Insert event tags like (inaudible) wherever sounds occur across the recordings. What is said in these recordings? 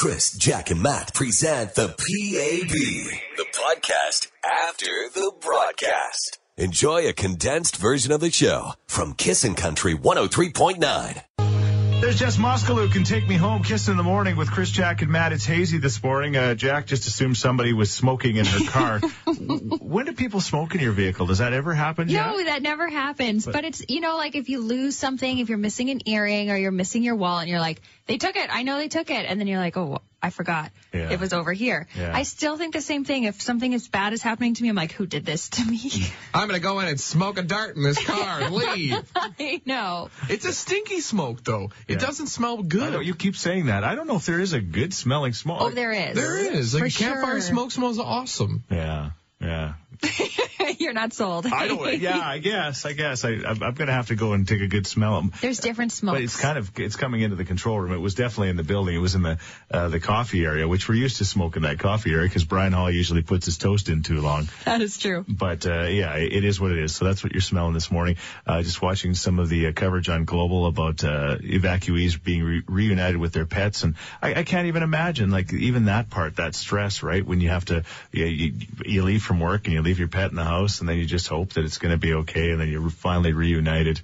Chris, Jack, and Matt present the PAB, the podcast after the broadcast. Enjoy a condensed version of the show from Kissin' Country 103.9. There's Jess Moskaluke can take me home. Kiss in the morning with Chris, Jack, and Matt. It's hazy this morning. Uh, Jack just assumed somebody was smoking in her car. (laughs) when do people smoke in your vehicle? Does that ever happen? Jack? No, that never happens. But, it's, you know, like if you lose something, if you're missing an earring or you're missing your wallet and you're like, they took it. I know they took it. And then you're like, oh, I forgot. Yeah. It was over here. Yeah. I still think the same thing. If something as bad is happening to me, I'm like, who did this to me? (laughs) I'm gonna go in and smoke a dart in this car and leave. (laughs) I know. It's a stinky smoke though. It doesn't smell good. you keep saying that. I don't know if there is a good smelling smoke. Oh, there is. there is. Like For campfire sure. smoke smells awesome. Yeah, yeah. (laughs) you're not sold. I don't. Yeah, I guess. I guess. I, I'm, I'm gonna have to go and take a good smell. There's different smokes. But it's kind of it's coming into the control room. It was definitely in the building. It was in the uh, the coffee area, which we're used to smoking that coffee area because Brian Hall usually puts his toast in too long. that is true. But uh, yeah, it is what it is. So that's what you're smelling this morning. Uh, just watching some of the uh, coverage on Global about uh, evacuees being re- reunited with their pets, and I, I can't even imagine like even that part, that stress, right? When you have to, you, you, you leave from work and you leave your pet in the house, and then you just hope that it's going to be okay, and then you're finally reunited.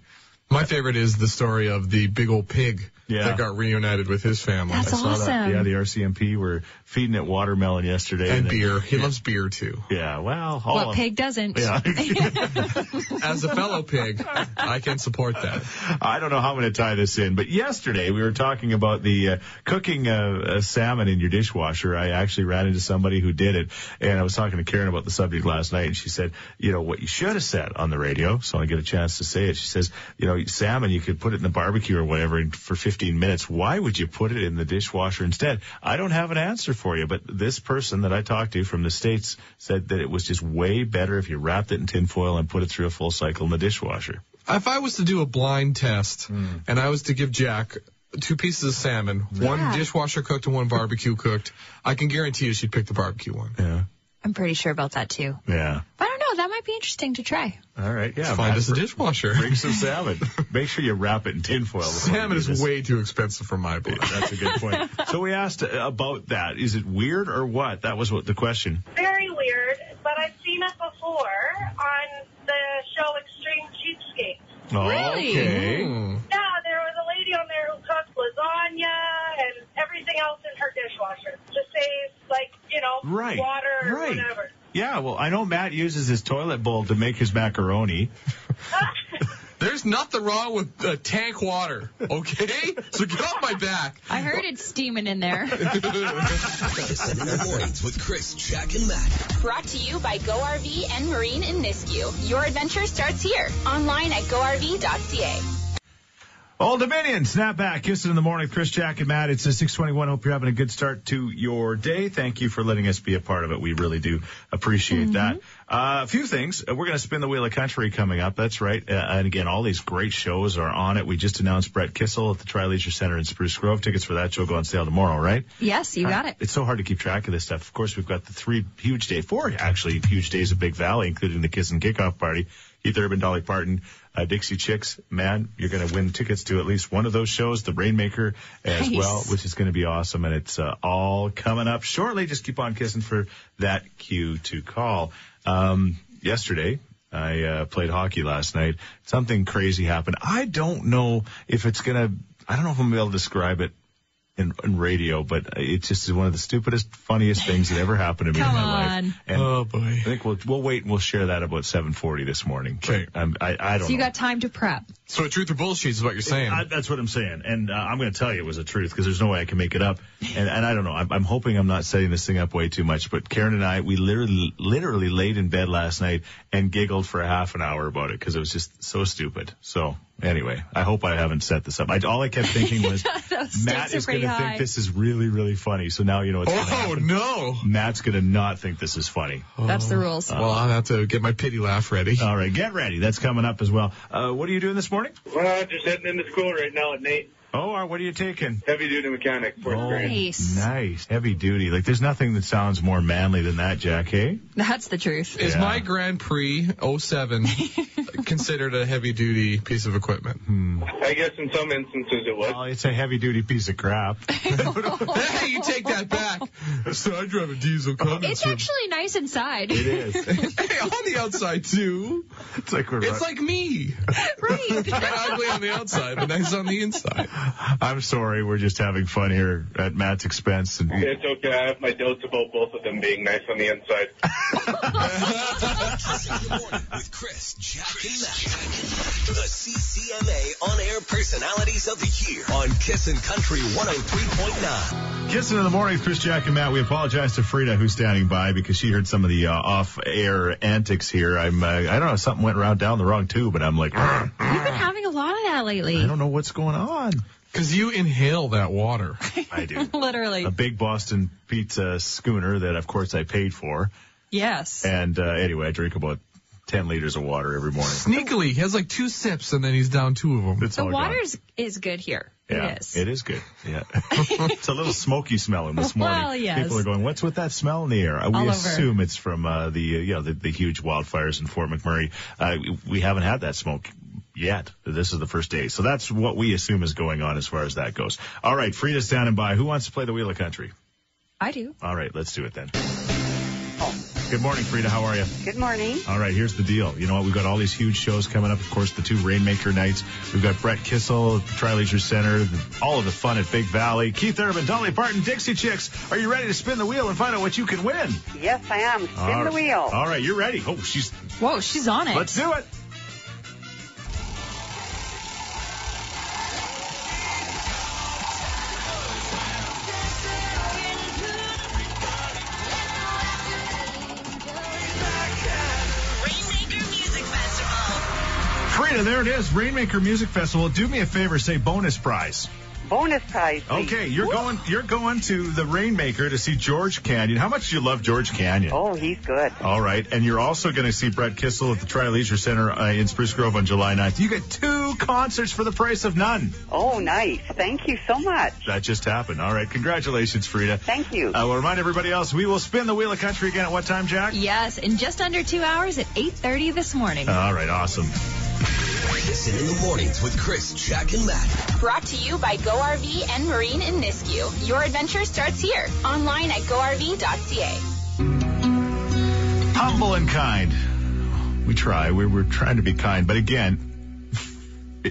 My favorite is the story of the big old pig Yeah. that got reunited with his family. That's I saw that. awesome. Yeah, the RCMP were feeding it watermelon yesterday. and then- beer. He loves beer too. Yeah, well, all What of- pig doesn't? Yeah. (laughs) As a fellow pig, I can support that. I don't know how I'm going to tie this in, but yesterday we were talking about the uh, cooking uh, uh, salmon in your dishwasher. I actually ran into somebody who did it, and I was talking to Karen about the subject last night, and she said, you know, what you should have said on the radio, so I get a chance to say it. She says, you know, salmon, you could put it in the barbecue or whatever and for 15 minutes. Why would you put it in the dishwasher instead? I don't have an answer for you, but this person that I talked to from the States said that it was just way better if you wrapped it in tinfoil and put it through a full cycle in the dishwasher. If I was to do a blind test Hmm. and I was to give Jack two pieces of salmon, one dishwasher cooked and one barbecue cooked, I can guarantee you she'd pick the barbecue one. Yeah. I'm pretty sure about that too. Yeah. But I don't know. That might be interesting to try. All right, yeah. Find us a dishwasher. (laughs) Bring some salmon. Make sure you wrap it in tinfoil. before Salmon is way too expensive for my blood. That's a good point. (laughs) so we asked uh, about that. Is it weird or what? That was what the question. very weird, but I've seen it before on the show Extreme Cheapskate. Oh, Really? Okay. Yeah, there was a lady on there who cooked lasagna and everything else in her dishwasher to save, like, you know, Right, water or right. whatever. Yeah, well, I know Matt uses his toilet bowl to make his macaroni. (laughs) There's nothing wrong with uh, tank water, okay? So get off my back. I heard it's steaming in there. Kissin' in the mornings with Chris, Jack, and Matt. Brought to you by Go RV and Marine in Nisku. Your adventure starts here. Online at GoRV.ca. Old Dominion, snap back. Kiss it in the morning. Chris, Jack, and Matt. It's a 621. Hope you're having a good start to your day. Thank you for letting us be a part of it. We really do appreciate that. Uh, a few things. Uh, We're going to spin the wheel of country coming up. That's right. Uh, and again, all these great shows are on it. We just announced Brett Kissel at the Tri Leisure Center in Spruce Grove. Tickets for that show go on sale tomorrow, right? yes, you got it. It's so hard to keep track of this stuff. Of course, we've got the three huge day, four actually huge days of Big Valley, including the Kiss and Kickoff Party. Keith Urban, Dolly Parton, uh, Dixie Chicks. Man, you're going to win tickets to at least one of those shows, the Rainmaker as Nice. well, which is going to be awesome. And it's uh, all coming up shortly. Just keep on kissing for that cue to call. Um, yesterday, I uh, played hockey last night. Something crazy happened. I don't know if it's going to, I don't know if I'm going to be able to describe it in, in radio, but it just is one of the stupidest, funniest things that ever happened to me Come in my life. on. And Oh boy. I think we'll we'll wait and we'll share that about 7:40 this morning. Okay. I'm, I I don't So you know. got time to prep. So truth or bullshit is what you're saying. I, that's what I'm saying, and uh, I'm going to tell you it was a truth because there's no way I can make it up. And, and I don't know. I'm, I'm hoping I'm not setting this thing up way too much. But Karen and I, we literally, literally laid in bed last night and giggled for a half an hour about it because it was just so stupid. So anyway, I hope I haven't set this up. I, all I kept thinking (laughs) was Matt is going to think this is really, really funny. So now you know what's going to oh happen. no. Matt's going to not think this is funny. That's the rules. Well, I'll have to get my pity laugh ready. (laughs) All right, get ready. That's coming up as well. Uh, what are you doing this morning? Well, just heading into school right now at Nate. Oh, what are you taking? Heavy duty mechanic, fourth Oh, grade. Nice. Nice. Heavy duty. Like, there's nothing that sounds more manly than that, Jack, hey? That's the truth. Is Yeah. my Grand Prix 07 (laughs) considered a heavy duty piece of equipment? Hmm. I guess in some instances it was. Well, it's a heavy duty piece of crap. (laughs) hey, you take that back. (laughs) So I drive a diesel Cummins. It's actually nice inside. It is. hey, on the outside too. It's like we're. It's like me. right. Kind of ugly on the outside, but nice on the inside. I'm sorry, we're just having fun here at Matt's expense. And It's okay. I have my doubts about both of them being nice on the inside. (laughs) Kissing in the morning with Chris, Jack, and Matt. The CCMA on air personalities of the year on Kissin' Country 103.9. Kissing in the morning, with Chris, Jack, and Matt. We apologize to Frida, who's standing by, because she heard some of the uh, off-air antics here. I'm, uh, I don't know, something went around down the wrong tube, and I'm like, I We've been having a lot of that lately. I don't know what's going on. Because you inhale that water. I do. (laughs) Literally. A big Boston pizza schooner that, of course, I paid for. Yes. And uh, anyway, I drink about 10 liters of water every morning. Sneakily, he has like two sips and then he's down two of them. It's The all gone. water's is good here. Yeah, it is. It is good. Yeah. (laughs) (laughs) it's a little smoky smelling this morning. Well, yes. People are going, what's with that smell in the air? Uh, we All over. assume it's from uh, the, uh, you know, the, the huge wildfires in Fort McMurray. Uh, we haven't had that smoke yet. This is the first day. So that's what we assume is going on as far as that goes. All right, Frida's standing by. Who wants to play the Wheel of Country? I do. All right, let's do it then. Oh. Good morning, Frida. How are you? Good morning. All right, here's the deal. You know what? We've got all these huge shows coming up. Of course, the two Rainmaker nights. We've got Brett Kissel at the Tri Leisure Center, the, all of the fun at Big Valley. Keith Urban, Dolly Parton, Dixie Chicks. Are you ready to spin the wheel and find out what you can win? Yes, I am. Spin All the right. wheel. All right, you're ready. Oh, she's. Whoa, she's on it. Let's do it. Is. Rainmaker Music Festival. Do me a favor, say bonus prize. Bonus prize. please. Okay, you're going. You're going to the Rainmaker to see George Canyon. How much do you love George Canyon? Oh, he's good. All right, and you're also going to see Brett Kissel at the Tri Leisure Center uh, in Spruce Grove on July 9th. You get two concerts for the price of none. Oh, nice. Thank you so much. That just happened. All right, congratulations, Frida. Thank you. I will remind everybody else we will spin the Wheel of Country again at what time, Jack? Yes, in just under two hours at 8.30 this morning. All right, awesome. Kissing in the mornings with Chris, Jack, and Matt. Brought to you by Go RV and Marine in Nisku. Your adventure starts here. Online at GoRV.ca. Humble and kind. We try. We're, we're trying to be kind, but again.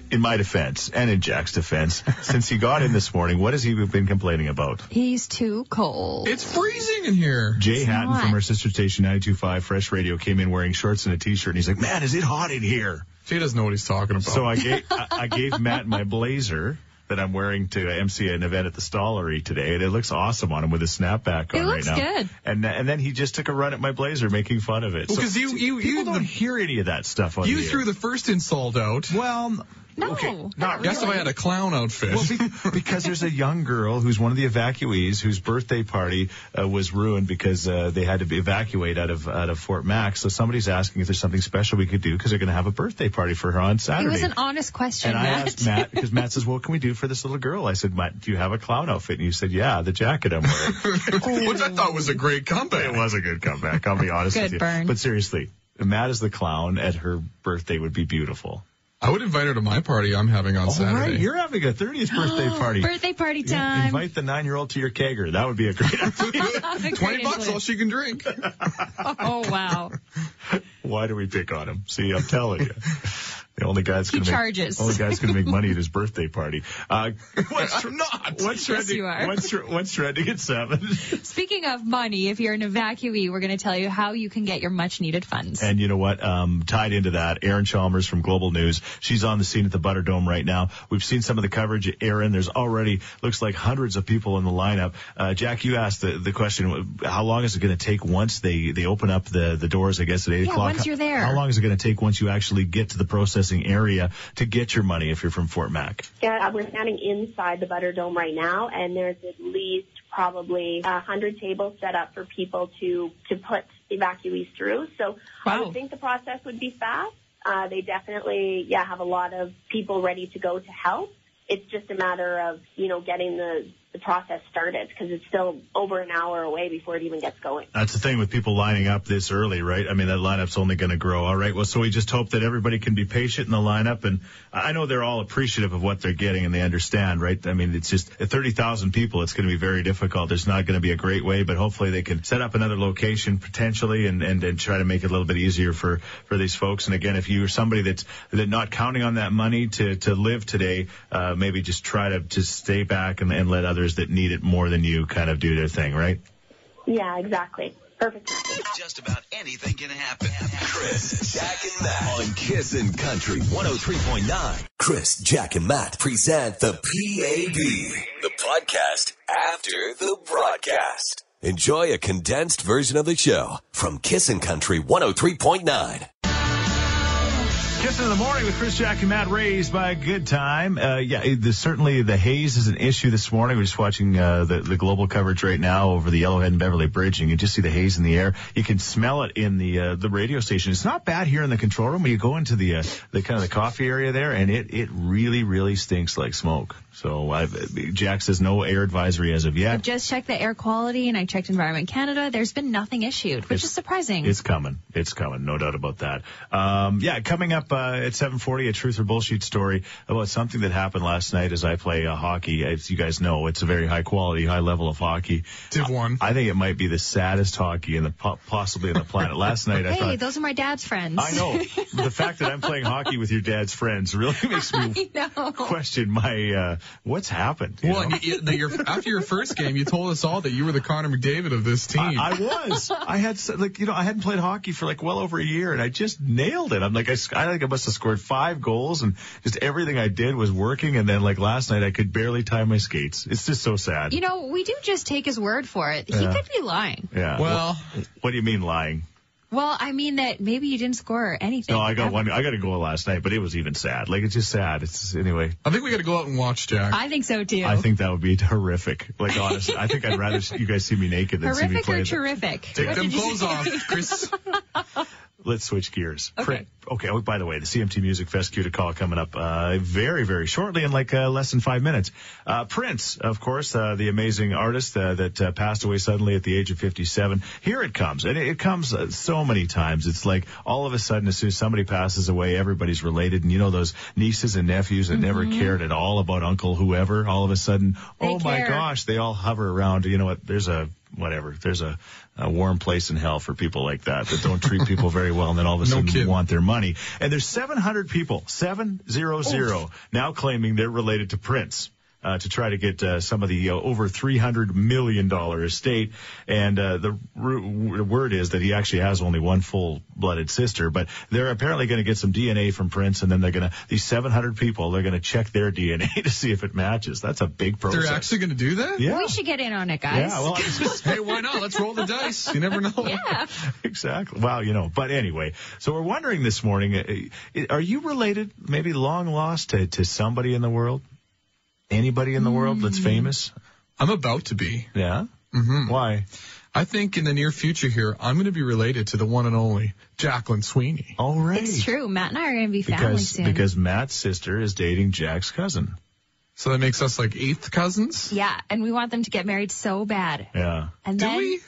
In my defense, and in Jack's defense, (laughs) since he got in this morning, what has he been complaining about? He's too cold. It's freezing in here. Jay It's Hatton not. from our sister station 92.5 Fresh Radio came in wearing shorts and a t-shirt, and he's like, "Man, is it hot in here?" Jay doesn't know what he's talking about. So I gave I, I gave Matt my blazer that I'm wearing to MC an event at the Stollery today, and it looks awesome on him with his snapback on It on looks right now. good. And and then he just took a run at my blazer, making fun of it. Well, So 'cause you- you- people you- don't the- hear any of that stuff on you the threw air. the first insult out. well. No, okay, not not Guess if I had a clown outfit. well, be, (laughs) because there's a young girl who's one of the evacuees whose birthday party uh, was ruined because uh, they had to be evacuate out of out of Fort Mac. So somebody's asking if there's something special we could do because they're going to have a birthday party for her on Saturday. It was an honest question, and I Matt. asked Matt because Matt says, "What can we do for this little girl?" I said, "Matt, do you have a clown outfit?" And you said, "Yeah, the jacket I'm wearing." (laughs) Which I thought was a great comeback. it was a good comeback. I'll be honest Good with you. burn. But seriously, Matt as the clown at her birthday would be beautiful. I would invite her to my party I'm having on All Saturday. right, you're having a 30th (gasps) birthday party. Birthday party Yeah, time. invite the nine-year-old to your kegger. That would be a great (laughs) idea. (laughs) Twenty bucks, all she can drink. Oh, wow. (laughs) Why do we pick on him? See, I'm telling you. The only guy that's He going to make charges. only guy's going to make money at his birthday party. Uh, what's I'm not. what's Yes, trending? you are. What's tr- what's trending at seven? (laughs) Speaking of money, if you're an evacuee, we're going to tell you how you can get your much needed funds. And you know what? Um, tied into that, Erin Chalmers from Global News. She's on the scene at the Butterdome right now. We've seen some of the coverage. Erin, there's already looks like hundreds of people in the lineup. Uh, Jack, you asked the, the question: How long is it going to take once they they open up the the doors? I guess at eight Yeah, o'clock. once you're there. How long is it going to take once you actually get to the processing area to get your money if you're from Fort Mac? Yeah, we're standing inside the Butterdome right now, and there's at least probably a hundred tables set up for people to to put evacuees through. So I would think the process would be fast. Uh, they definitely, yeah, have a lot of people ready to go to help. it's just a matter of, you know, getting the, the process started because it's still over an hour away before it even gets going. That's the thing with people lining up this early, right? I mean, that lineup's only going to grow. All right. Well, so we just hope that everybody can be patient in the lineup. And I know they're all appreciative of what they're getting and they understand, right? I mean, it's just 30,000 people, it's going to be very difficult. There's not going to be a great way, but hopefully they can set up another location potentially and, and, and try to make it a little bit easier for, for these folks. And again, if you're somebody that's, that not counting on that money to, to live today, uh, maybe just try to just stay back and, and let others that need it more than you kind of do their thing, right? Yeah, exactly. Perfect. Just about anything can happen. Chris, Jack, and Matt on Kissin' Country 103.9. Chris, Jack, and Matt present the PAB, the podcast after the broadcast. Enjoy a condensed version of the show from Kissin' Country 103.9. Kissing in the morning with Chris Jack and Matt raised by a good time. Uh, yeah, the, certainly the haze is an issue this morning. We're just watching uh, the, the global coverage right now over the Yellowhead and Beverly Bridge, and you just see the haze in the air. You can smell it in the uh, the radio station. It's not bad here in the control room. When you go into the uh, the kind of the coffee area there, and it it really really stinks like smoke. So I've, Jack says no air advisory as of yet. I just checked the air quality and I checked Environment Canada. There's been nothing issued, which It's- is surprising. It's coming. It's coming. No doubt about that. Um, yeah, coming up uh, at 7:40, a truth or bullshit story about something that happened last night as I play uh, hockey. As you guys know, it's a very high quality, high level of hockey. Div one. I think it might be the saddest hockey in the possibly on the planet. Last night, I hey, thought. those are my dad's friends. I know the fact that I'm playing hockey with your dad's friends really (laughs) makes me (laughs) question my uh, what's happened. you Well, know? you, the, your, after your first game, you told us all that you were the Connor McDavid of this team. I, I was. I had like you know I hadn't played hockey for like well over a year, and I just nailed it. I'm like I, s- I think I must have scored five goals, and just everything I did was working. And then like last night, I could barely tie my skates. It's just so sad. You know, we do just take his word for it. He Yeah. could be lying. yeah. well, what, what do you mean lying? Well, I mean that maybe you didn't score anything. No, I got ever. one. I got a goal last night, but it was even sad. Like it's just sad. It's anyway. I think we got to go out and watch Jack. I think so too. I think that would be horrific. Like honestly, I think I'd rather you guys see me naked than see me Horrific or terrific? Take What them did clothes off, Chris. (laughs) Let's switch gears. Okay. Print. Okay. Oh, by the way, the CMT Music Fest cue to call coming up uh, very, very shortly in like uh, less than five minutes. Uh, Prince, of course, uh, the amazing artist uh, that uh, passed away suddenly at the age of 57. Here it comes, and it, comes uh, so many times. It's like all of a sudden, as soon as somebody passes away, everybody's related, and you know those nieces and nephews that never cared at all about Uncle whoever. All of a sudden, They oh my gosh, they all hover around. You know what? There's a whatever. There's a, a warm place in hell for people like that that don't treat people very well, and then all of a (laughs) No sudden kidding. want their money. And there's 700 people, seven zero zero, now claiming they're related to Prince. Uh, to try to get uh, some of the uh, over three hundred million dollar estate, and uh, the r- w- word is that he actually has only one full-blooded sister. But they're apparently going to get some DNA from Prince, and then they're going to these seven hundred people. They're going to check their DNA (laughs) to see if it matches. That's a big process. They're actually going to do that? yeah, We should get in on it, guys. yeah. Well, just- Hey, why not? Let's roll the dice. You never know. yeah. (laughs) exactly. Well, you know, but anyway, so we're wondering this morning, uh, are you related, maybe long lost to, to somebody in the world? Anybody in the world that's famous? I'm about to be. Yeah. hmm Why? I think in the near future here, I'm going to be related to the one and only Jacqueline Sweeney. All right. right. It's true. Matt and I are going to be family Because soon. because Matt's sister is dating Jack's cousin. So that makes us like eighth cousins. yeah, and we want them to get married so bad. Yeah. And Do then we?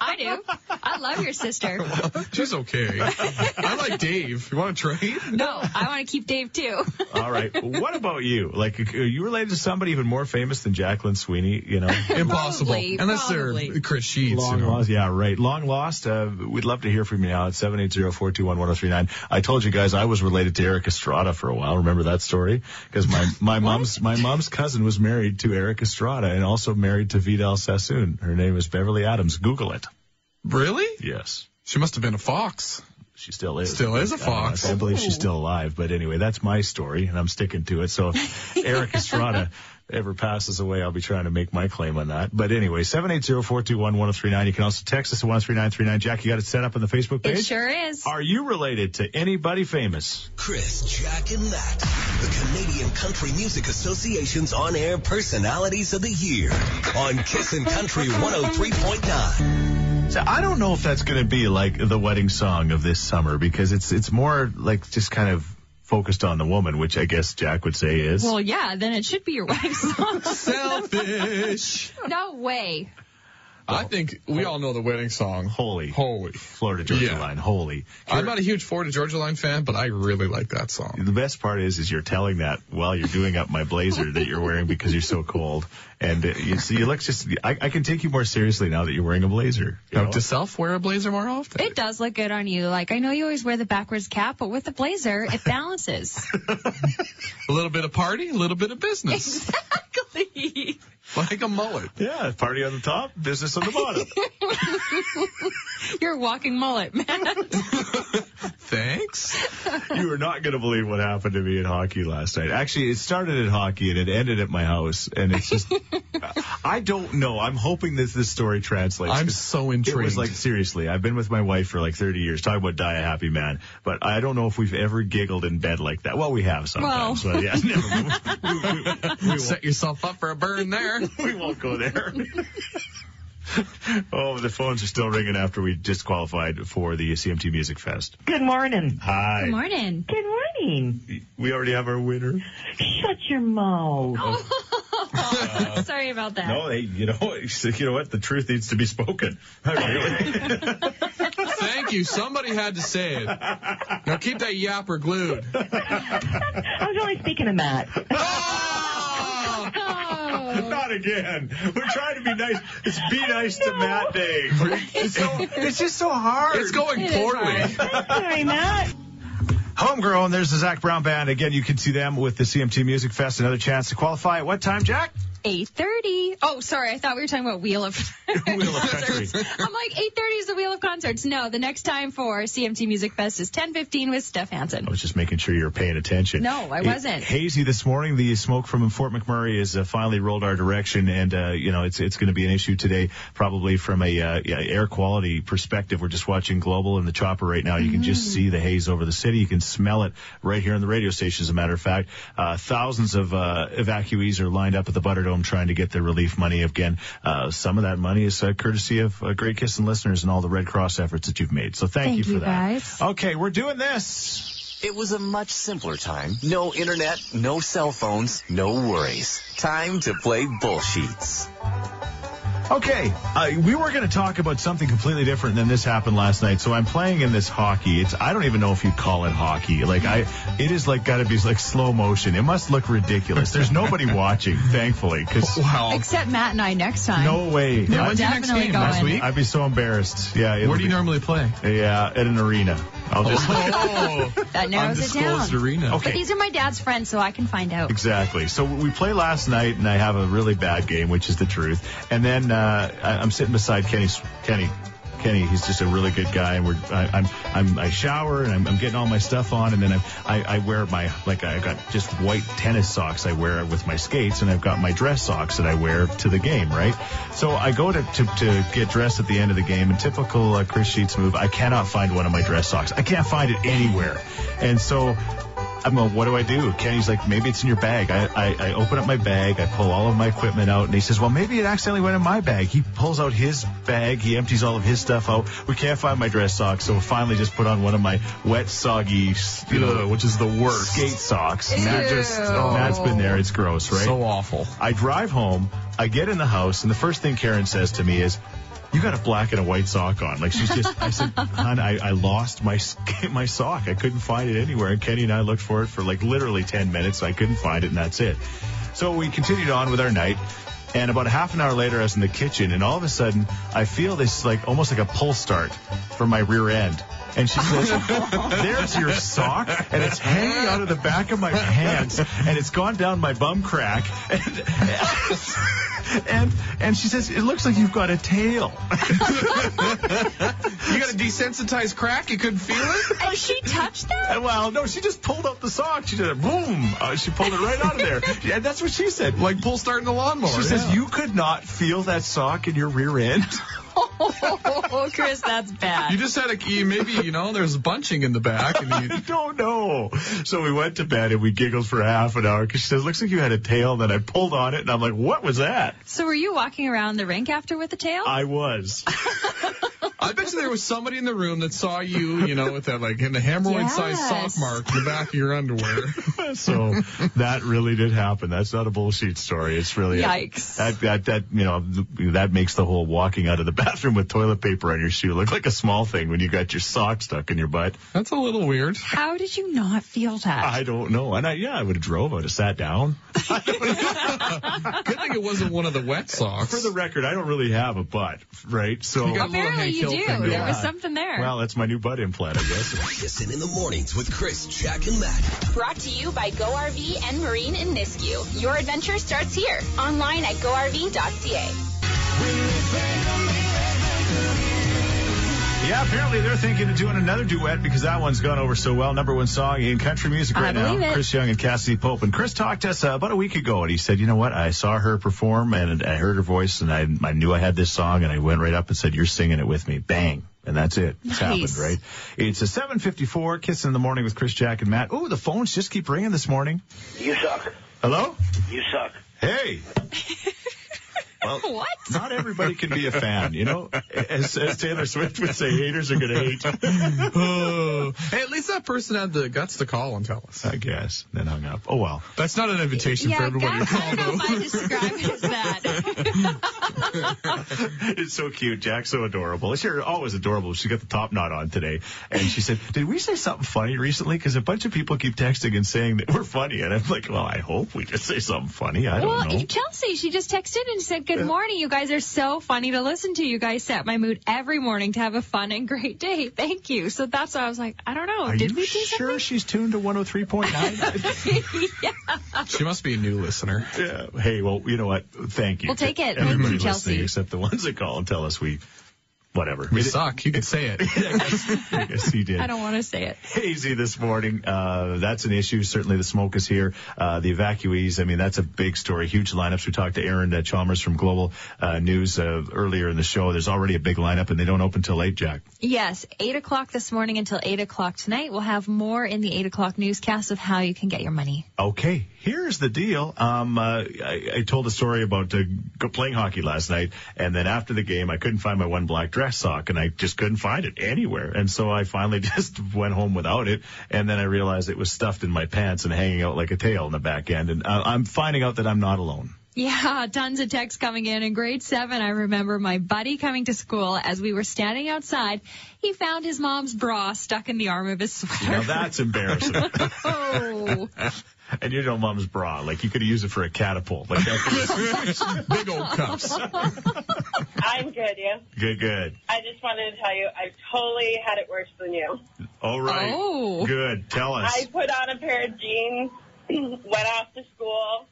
I do. I love your sister. (laughs) She's okay. I like Dave. You want to trade? No, I want to keep Dave too. All right. what about you? Like, are you related to somebody even more famous than Jacqueline Sweeney? You know. (laughs) Impossible. Probably, Unless probably. they're Chris Sheets. Long you know. lost, yeah, right. Long lost. Uh, we'd love to hear from you now at seven eight zero four two one one zero three nine. I told you guys I was related to Erik Estrada for a while. Remember that story? Because my my (laughs) mom's my mom's cousin was married to Erik Estrada and also married to Vidal Sassoon. Her name is Beverly Adams. Google it. Really? Yes. She must have been a fox. She still is. Still is a fox. I believe she's still alive. But anyway, that's my story, and I'm sticking to it. So (laughs) if Erik Estrada ever passes away, I'll be trying to make my claim on that. But anyway, 780-421-1039. You can also text us at 13939. Jack, you got it set up on the Facebook page? It sure is. Are you related to anybody famous? Chris, Jack, and Matt, the Canadian Country Music Association's on-air personalities of the year on Kissin' Country 103.9. So I don't know if that's going to be like the wedding song of this summer because it's it's more like just kind of focused on the woman, which I guess Jack would say is. Well, yeah, then it should be your wife's (laughs) song. Selfish. no way. I think we all know the wedding song. Holy. Holy. Florida Georgia Yeah. Line, holy. I'm not a huge Florida Georgia Line fan, but I really like that song. The best part is, is you're telling that while you're doing up my blazer that you're wearing because you're so cold, and uh, you see, you look just. I, I can take you more seriously now that you're wearing a blazer. you Now, does Self wear a blazer more often? It does look good on you. Like, I know you always wear the backwards cap, but with the blazer, it balances. (laughs) A little bit of party, a little bit of business. (laughs) exactly. Like a mullet. yeah, party on the top, business on the bottom. (laughs) You're a walking mullet, man. (laughs) Thanks. (laughs) you are not going to believe what happened to me in hockey last night. Actually, it started at hockey and it ended at my house, and it's just. (laughs) I don't know. I'm hoping that this story translates. I'm so intrigued. It was like seriously. I've been with my wife for like 30 years. Talk about die a happy man. But I don't know if we've ever giggled in bed like that. Well, we have sometimes. Well. But yeah, never. (laughs) We, we, we, Set yourself up for a burn there. we won't go there. (laughs) oh, the phones are still ringing after we disqualified for the CMT Music Fest. Good morning. Hi. Good morning. Good morning. We already have our winner. Shut your mouth. (laughs) Uh, Sorry about that. No, hey, you know, (laughs) you know what? The truth needs to be spoken. Really? Thank you. Somebody had to say it. Now keep that yapper glued. I was only speaking to Matt. Oh! (laughs) Not again. We're trying to be nice. It's be (laughs) nice to Matt Day. It's, so, it's just so hard. It's going It is poorly. (laughs) Sorry, Matt. Homegrown. There's the Zac Brown Band. Again, you can see them with the CMT Music Fest. Another chance to qualify. At what time, Jack? 8.30. Oh, sorry. I thought we were talking about Wheel of (laughs) Wheel of Country. I'm like, 8.30 is the Wheel of Concerts. No, the next time for CMT Music Fest is 10.15 with Steph Hansen. I was just making sure you were paying attention. No, I It- wasn't. hazy this morning. The smoke from Fort McMurray has uh, finally rolled our direction, and uh, you know it's it's going to be an issue today, probably from a uh, yeah, air quality perspective. We're just watching global in the chopper right now. You can just Mm. see the haze over the city. You can smell it right here on the radio station. As a matter of fact, uh, thousands of uh, evacuees are lined up at the Butterdome trying to get their relief money. Again, uh, some of that money is uh, courtesy of uh, Great Kiss and listeners and all the Red Cross efforts that you've made. So thank, Thank you for you, that. guys. Okay, we're doing this. It was a much simpler time. No internet, no cell phones, no worries. Time to play bullsheets. Okay, uh, we were going to talk about something completely different than this happened last night. So I'm playing in this hockey. It's I don't even know if you call it hockey. Like I, it is like got to be like slow motion. It must look ridiculous. There's nobody (laughs) watching, thankfully, because Wow. Except Matt and I next time. no way. Yeah, I'd, when's your next game? going. Last week? I'd be so embarrassed. Yeah. Where do you be- normally play? Yeah, at an arena. I'll just. Oh, (laughs) That narrows it down. arena. Okay. But these are my dad's friends, so I can find out. Exactly. So we play last night, and I have a really bad game, which is the truth. And then uh, I'm sitting beside Kenny. Kenny. Kenny, he's just a really good guy, and we're I, I'm I'm I shower and I'm, I'm getting all my stuff on, and then I, I I wear my like I got just white tennis socks I wear with my skates, and I've got my dress socks that I wear to the game, right? So I go to to, to get dressed at the end of the game, and typical uh, Chris Sheets move, I cannot find one of my dress socks. I can't find it anywhere, and so I'm going, what do I do? Kenny's like, maybe it's in your bag. I, I, I open up my bag, I pull all of my equipment out, and he says, well, maybe it accidentally went in my bag. He pulls out his bag, he empties all of his stuff out. We can't find my dress socks, so we finally just put on one of my wet, soggy, you know, which is the worst. skate socks. Matt just, Ew. Matt's been there. It's gross, right? So awful. I drive home, I get in the house, and the first thing Karen says to me is, you got a black and a white sock on. Like she's just, I said, hon, I, I lost my, (laughs) my sock. I couldn't find it anywhere. And Kenny and I looked for it for like literally 10 minutes. I couldn't find it and that's it. So we continued on with our night. And about half an hour later, I was in the kitchen and all of a sudden I feel this like almost like a pull start from my rear end. And she says, there's your sock and it's hanging out of the back of my pants and it's gone down my bum crack. And, and, and she says, it looks like you've got a tail. You got a desensitized crack? You couldn't feel it? And she touched that? And, well, no, she just pulled out the sock. She did it, boom. Uh, she pulled it right out of there. Yeah, that's what she said. Like pull starting the lawnmower. She says yeah. you could not feel that sock in your rear end. Oh, (laughs) Chris, that's bad. You just had a you maybe you know there's bunching in the back and (laughs) I you, don't know. So we went to bed and we giggled for half an hour because she says, "Looks like you had a tail." And Then I pulled on it and I'm like, "What was that?" So were you walking around the rink after with a tail? I was. (laughs) I bet you there was somebody in the room that saw you, you know, with that like in the hemorrhoid-sized Yes. sock mark in the back of your underwear. (laughs) so that really did happen. That's not a bullshit story. It's really Yikes. that that that you know that makes the whole walking out of the (laughs) bathroom with toilet paper on your shoe look like a small thing when you got your sock stuck in your butt. That's a little weird. How did you not feel that? I don't know. And I yeah, I would have drove. I would have sat down. (laughs) Good thing it wasn't one of the wet socks. For the record, I don't really have a butt, right? So You got- Apparently Hank you do. thing There going was something there. well, that's my new butt implant, I guess. Kissin' in the mornings with Chris, Jack, and Matt. Brought to you by Go RV and Marine in Nisku. Your adventure starts here. Online at GoRV.ca. Yeah, apparently they're thinking of doing another duet because that one's gone over so well. Number one song in country music I right now. believe it. Chris Young and Cassadee Pope. And Chris talked to us uh, about a week ago and he said, you know what? I saw her perform and I heard her voice and I, I knew I had this song and I went right up and said, you're singing it with me. Bang. And that's it. It's happened, right? It's a 754 Kiss in the morning with Chris, Jack, and Matt. Oh, the phones just keep ringing this morning. You suck. Hello? You suck. Hey. (laughs) Well, (laughs) What? Not everybody can be a fan, you know. As, as Taylor Swift would say, haters are going to hate. Oh. (laughs) (laughs) Hey, at least that person had the guts to call and tell us. I guess. Then hung up. Oh well. That's not an invitation for yeah, everybody guys, to I call, don't know though. if I describe it as that. it's so cute. Jack's so adorable. She's always adorable. She got the top knot on today, and she said, "Did we say something funny recently? Because a bunch of people keep texting and saying that we're funny." And I'm like, "Well, I hope we just say something funny. I don't well, know." Well, Chelsea, she just texted and said, "Good morning. You guys are so funny to listen to. You guys set my mood every morning to have a fun and great day. (laughs) Thank you." So that's why I was like, I don't know. Are Did you we do sure something? she's tuned to 103.9? (laughs) yeah. She must be a new listener. yeah. Hey, well, you know what? Thank you. We'll take to it. Thank Everybody you, Chelsea. listening, except the ones that call and tell us we, whatever. We It- suck. You can say it. I guess, I guess he did. I don't want to say it. hazy this morning. Uh, that's an issue. Certainly the smoke is here. Uh, the evacuees, I mean, that's a big story. Huge lineups. We talked to Erin uh, Chalmers from Global uh, News uh, earlier in the show. There's already a big lineup and they don't open till late, Jack. Yes, 8 o'clock this morning until 8 o'clock tonight. We'll have more in the 8 o'clock newscast of how you can get your money. Okay, here's the deal. Um, uh, I, I told a story about uh, playing hockey last night, and then after the game, I couldn't find my one black dress sock, and I just couldn't find it anywhere. And so I finally (laughs) just went home without it, and then I realized it was stuffed in my pants and hanging out like a tail in the back end. And uh, I'm finding out that I'm not alone. Yeah, (laughs) tons of texts coming in. In grade seven, I remember my buddy coming to school as we were standing outside. He found his mom's bra stuck in the arm of his sweater. Now that's embarrassing. (laughs) oh, and you know mom's bra, like you could use it for a catapult. Like that. (laughs) Big old cups. I'm good, yeah. good, good. I just wanted to tell you, I totally had it worse than you. All right. Oh. Good. Tell us. I put on a pair of jeans, (clears throat) went off to school.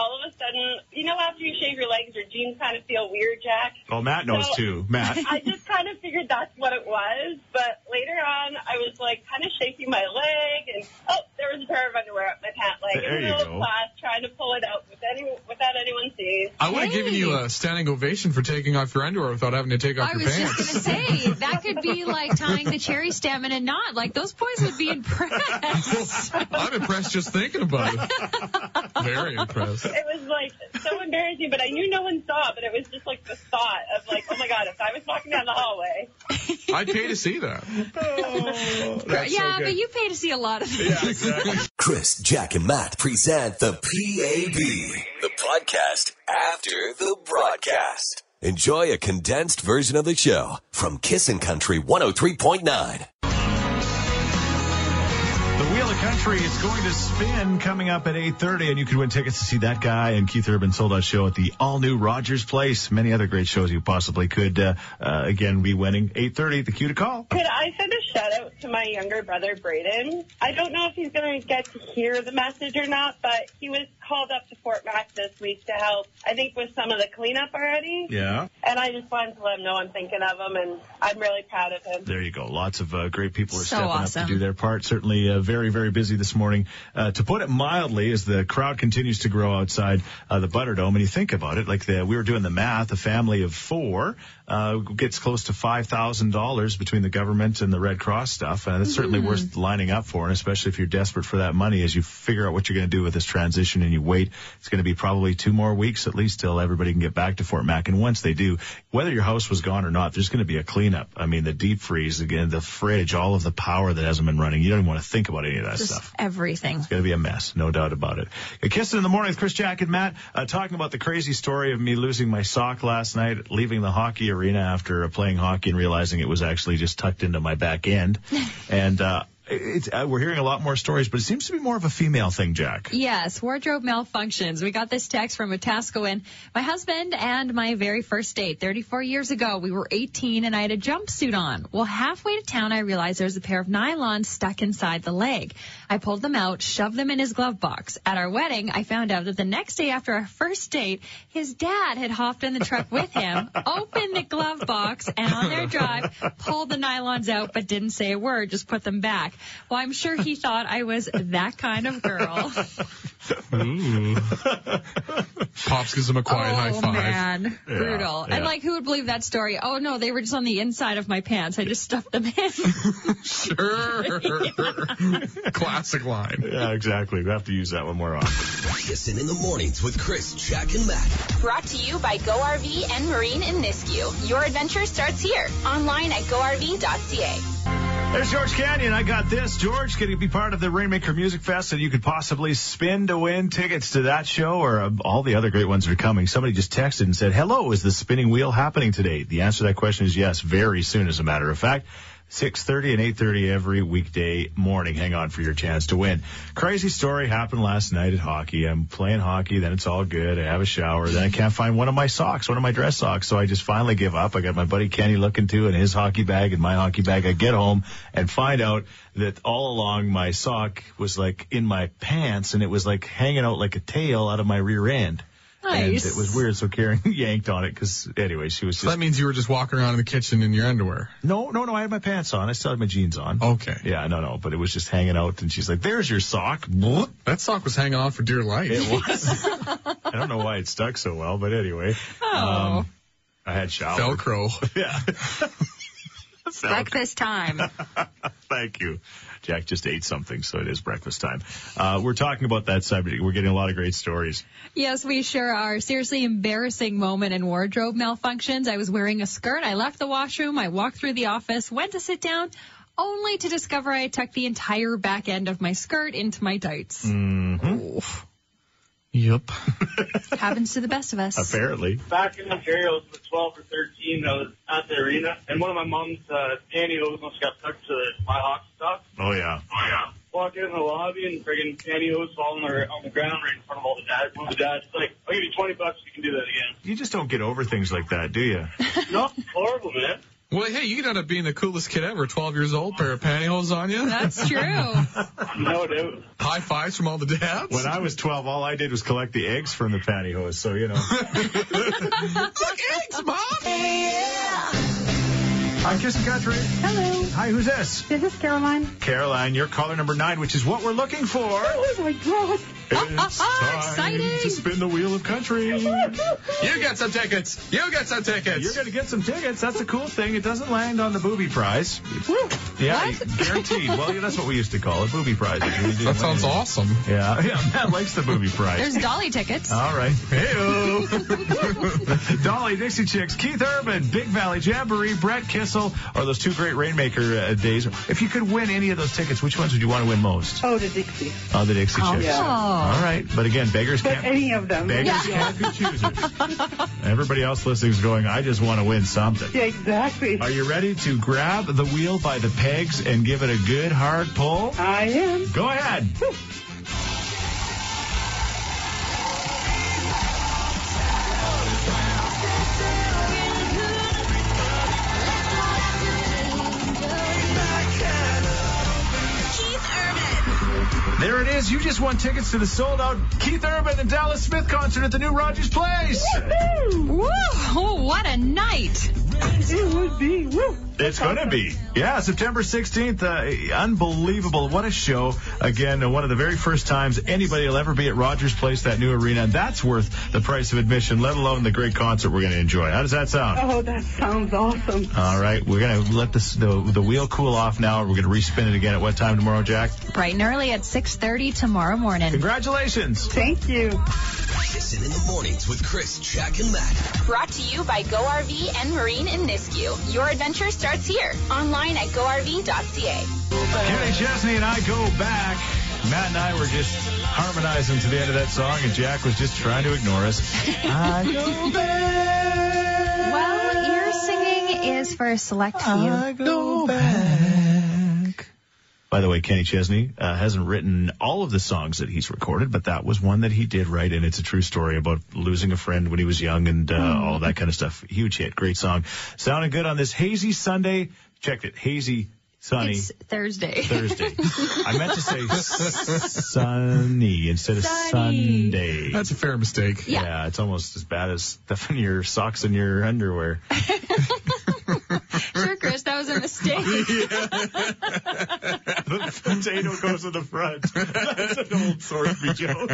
All of a sudden, you know, after you shave your legs, your jeans kind of feel weird, Jack. oh, Matt knows So- too. Matt. (laughs) I just kind of figured that's what it was, but later on, I was like kind of shaking my leg, and oh, there was a pair of underwear up my pant leg There in the you go. of class, trying to pull it out with any, without anyone seeing. I would have given you a standing ovation for taking off your underwear without having to take off your bands. I your was pants. just gonna say (laughs) that could be like tying the cherry stem in a knot. Like those boys would be (laughs) impressed. I'm impressed just thinking about it. Very impressed. It was like so embarrassing, but I knew no one saw. But it was just like the thought of like, oh my god, if I was walking down the hallway, I'd pay to see that. Oh. yeah, but you pay to see a lot of things. Chris, Jack, and Matt present the PAB, the podcast after the broadcast. Enjoy a condensed version of the show from Kissin' Country 103.9. Wheel of Country is going to spin coming up at 8.30, and you can win tickets to see that guy and Keith Urban sold out show at the all-new Rogers Place. Many other great shows you possibly could, uh, uh, again, be winning. 8.30, the cue to call. could I send a shout out to my younger brother Braden? I don't know if he's going to get to hear the message or not, but he was called up to Fort Mac this week to help. I think with some of the cleanup already. Yeah. And I just wanted to let him know I'm thinking of him, and I'm really proud of him. There you go. Lots of uh, great people are So stepping awesome. up to do their part. Certainly uh, very, very busy this morning. Uh, to put it mildly, as the crowd continues to grow outside uh, the Butterdome, and you think about it, like the, we were doing the math, a family of four uh, gets close to $5,000 between the government and the Red Cross stuff. And it's certainly worth lining up for, and especially if you're desperate for that money as you figure out what you're going to do with this transition and you you wait. It's going to be probably two more weeks at least till everybody can get back to Fort Mac. And once they do, whether your house was gone or not, there's going to be a cleanup. I mean, the deep freeze again, the fridge, all of the power that hasn't been running. You don't even want to think about any of that Just stuff. everything. It's going to be a mess, no doubt about it. A Kiss in the morning with Chris Jack and Matt, uh, talking about the crazy story of me losing my sock last night, leaving the hockey arena after playing hockey and realizing it was actually just tucked into my back end. (laughs) and, uh, uh, we're hearing a lot more stories, but it seems to be more of a female thing, Jack. Yes, wardrobe malfunctions. We got this text from Atascoan. My husband and my very first date, 34 years ago, we were 18 and I had a jumpsuit on. Well, halfway to town, I realized there was a pair of nylons stuck inside the leg. I pulled them out, shoved them in his glove box. At our wedding, I found out that the next day after our first date, his dad had hopped in the truck with him, (laughs) opened the glove box, and on their drive, pulled the nylons out, but didn't say a word, just put them back. Well, I'm sure he thought I was that kind of girl. Ooh. (laughs) Mm. Pops gives him a quiet oh high five. man, Yeah, brutal. yeah. And like, who would believe that story? Oh no, they were just on the inside of my pants. I just stuffed them in. (laughs) Sure. Classic line. Yeah, exactly. We have to use that one more often. Kissin' in the mornings with Chris, Jack, and Matt. Brought to you by Go RV and Marine in Nisku. Your adventure starts here. Online at GoRV.ca. There's George Canyon. I got this. George, can you be part of the Rainmaker Music Fest and you could possibly spin to win tickets to that show or uh, all the other great ones that are coming? Somebody just texted and said, hello, is the spinning wheel happening today? The answer to that question is yes, very soon, as a matter of fact. 6.30 and 8.30 every weekday morning. Hang on for your chance to win. Crazy story happened last night at hockey. I'm playing hockey, then it's all good. I have a shower, then I can't find one of my socks, one of my dress socks. So I just finally give up. I got my buddy Kenny looking too in his hockey bag and my hockey bag. I get home and find out that all along my sock was like in my pants and it was like hanging out like a tail out of my rear end. Nice. And it was weird. So Karen (laughs) yanked on it because anyway, she was So just, that means you were just walking around in the kitchen in your underwear. no, no, no, I had my pants on. I still had my jeans on. Okay. Yeah, no, no, but it was just hanging out, and she's like, "There's your sock." Blah. That sock was hanging on for dear life. It was. (laughs) I don't know why it stuck so well, but anyway, Oh, um, I had showered. Velcro. (laughs) Yeah. breakfast time. Thank you. Jack just ate something, so it is breakfast time. Uh, we're talking about that subject. We're getting a lot of great stories. Yes, we sure are. Seriously embarrassing moment in wardrobe malfunctions. I was wearing a skirt. I left the washroom. I walked through the office, went to sit down, only to discover I had tucked the entire back end of my skirt into my tights. Mm. Yep. (laughs) Happens to the best of us. Apparently. Back in Ontario, I was 12 or 13. I was at the arena, and one of my mom's uh, pantyhose must got stuck to my hockey stuff. Oh yeah. Oh, yeah. Walk in the lobby and friggin' pantyhose falling on the, on the ground right in front of all the dads. One of the dads like, I'll give you 20 bucks if you can do that again. You just don't get over things like that, do you? (laughs) no, horrible, man. Well, hey, you could end up being the coolest kid ever. 12 years old, pair of pantyhose on you. That's true. (laughs) No doubt. High fives from all the dads. When I was 12, all I did was collect the eggs from the pantyhose, so you know. (laughs) Look, eggs, mom. Hi, Kissin' Country. Hello. Hi, who's this? This is Caroline. Caroline, you're caller number nine, which is what we're looking for. Oh my god. It's time Exciting. to spin the wheel of country. You get some tickets. You get some tickets. You're going to get some tickets. That's a cool thing. It doesn't land on the booby prize. Yeah, guaranteed. Well, yeah, that's what we used to call it, booby prize. that sounds awesome. Yeah, (laughs) yeah. Matt likes the booby prize. There's dolly tickets. All right. Hey-o. (laughs) Dolly, Dixie Chicks, Keith Urban, Big Valley Jamboree, Brett Kissel are those two great Rainmaker uh, days. If you could win any of those tickets, which ones would you want to win most? Oh, the Dixie. Oh, the Dixie Chicks. yeah. All right. But again, beggars But can't. any of them. Beggars Yeah. can't be choosers. (laughs) Everybody else listening is going, I just want to win something. Yeah, exactly. Are you ready to grab the wheel by the pegs and give it a good hard pull? I am. Go ahead. It is. You just won tickets to the sold out Keith Urban and Dallas Smith concert at the new Rogers Place. Woo! Oh, what a night. It would be. Woo. It's going to be. Yeah, September 16th. Uh, unbelievable. What a show. Again, uh, one of the very first times anybody will ever be at Rogers Place, that new arena. And that's worth the price of admission, let alone the great concert we're going to enjoy. How does that sound? Oh, that sounds awesome. All right. We're going to let this, the, the wheel cool off now. We're going to respin it again at what time tomorrow, Jack? Bright and early at 6.30 tomorrow morning. Congratulations. Thank you. Listen in the mornings with Chris, Jack, and Matt. Brought to you by Go RV and Marine in Nisku. Your adventure starts here. Online at GoRV.ca. Kenny Chesney and I go back. Matt and I were just harmonizing to the end of that song, and Jack was just trying to ignore us. (laughs) I go back. Well, your singing is for a select few. I go back. By the way, Kenny Chesney uh, hasn't written all of the songs that he's recorded, but that was one that he did write, and it's a true story about losing a friend when he was young and uh, all that kind of stuff. Huge hit, great song. Sounding good on this hazy Sunday. Checked it, hazy, sunny. It's Thursday. Thursday. (laughs) I meant to say sunny instead of Sunny. Sunday. That's a fair mistake. Yeah. it's almost as bad as stuffing your socks in your underwear. (laughs) (laughs) sure, Chris, that was a mistake. the (laughs) potato goes in the front. (laughs) That's an old Thorsby joke.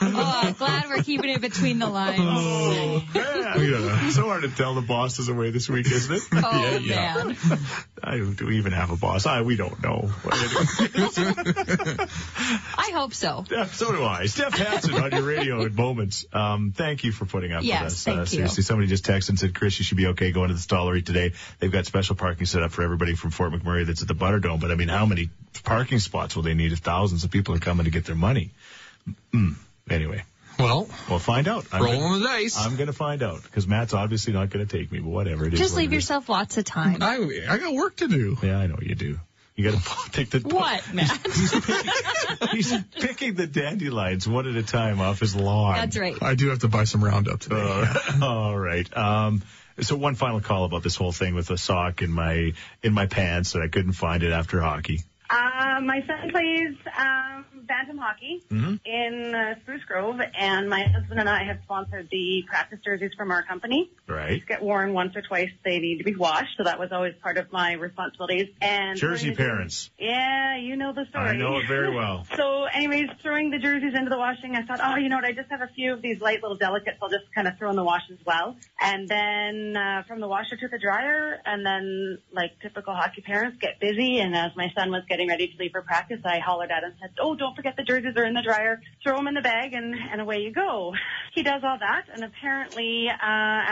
oh, glad we're keeping it between the lines. Oh, man. So hard to tell the bosses away this week, isn't it? Oh, man. I, do we even have a boss? I, we don't know. I hope so. Yeah, so do I. Steph Hansen on your radio at moments. Um, thank you for putting up Yes, with us. thank uh, you. Seriously, somebody just texted and said, Chris, you should be okay going to the Stollery today. They've got special parking set up for everybody from Fort McMurray that's at the Butterdome. But I mean, how many parking spots will they need if thousands of people are coming to get their money? Mm. Anyway, Well, we'll find out. I'm rolling gonna, the dice. I'm going to find out because Matt's obviously not going to take me, but whatever. It is Just what leave it is. yourself lots of time. I, I got work to do. Yeah, I know you do. You got to (laughs) pick the What, (laughs) Matt? (laughs) He's picking the dandelions one at a time off his lawn. That's right. I do have to buy some Roundup today. Uh, all right. Um, so one final call about this whole thing with the sock in my in my pants that I couldn't find it after hockey. Uh, my son plays um, bantam hockey Mhm. in uh, Spruce Grove, and my husband and I have sponsored the practice jerseys from our company. Right. Get worn once or twice; they need to be washed, so that was always part of my responsibilities. And Jersey parents. Yeah, you know the story. I know it very well. (laughs) So, anyways, throwing the jerseys into the washing, I thought, oh, you know what? I just have a few of these light little delicates. I'll just kind of throw in the wash as well. And then uh, from the washer to the dryer, and then like typical hockey parents, get busy. And as my son was getting ready to leave for practice, I hollered at him and said, oh, don't forget the jerseys are in the dryer. Throw them in the bag, and and away you go. He does all that, and apparently, uh,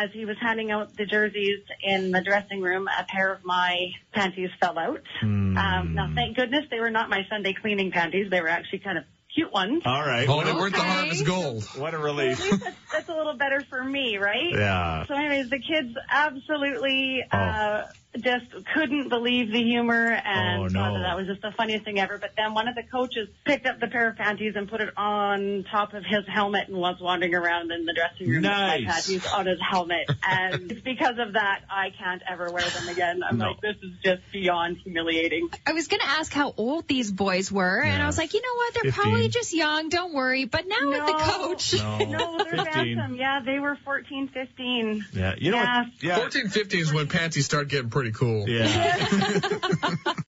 as he was handing out the jerseys in the dressing room, a pair of my panties fell out. Hmm. Um, now, thank goodness they were not my Sunday cleaning panties. They were actually kind of cute ones. All right. Oh, What they a, weren't the Okay. harvest gold. what a At relief. least that's, that's a little better for me, right? Yeah. So, anyways, the kids absolutely Oh. uh, just couldn't believe the humor and Oh, thought that that was just the funniest thing ever. But then one of the coaches picked up the pair of panties and put it on top of his helmet and was wandering around in the dressing room with my panties on his helmet. And it's because of that I can't ever wear them again. I'm No. like, this is just beyond humiliating. I was going to ask how old these boys were, and I was like, you know what? They're 15. probably just young. Don't worry. But now with the coach, No. (laughs) No, they're 15. bantam. Yeah, they were 14, 15. Yeah. You know Yeah. what? Yeah. 14, 15 is when panties start getting pretty cool. Yeah. (laughs) (laughs)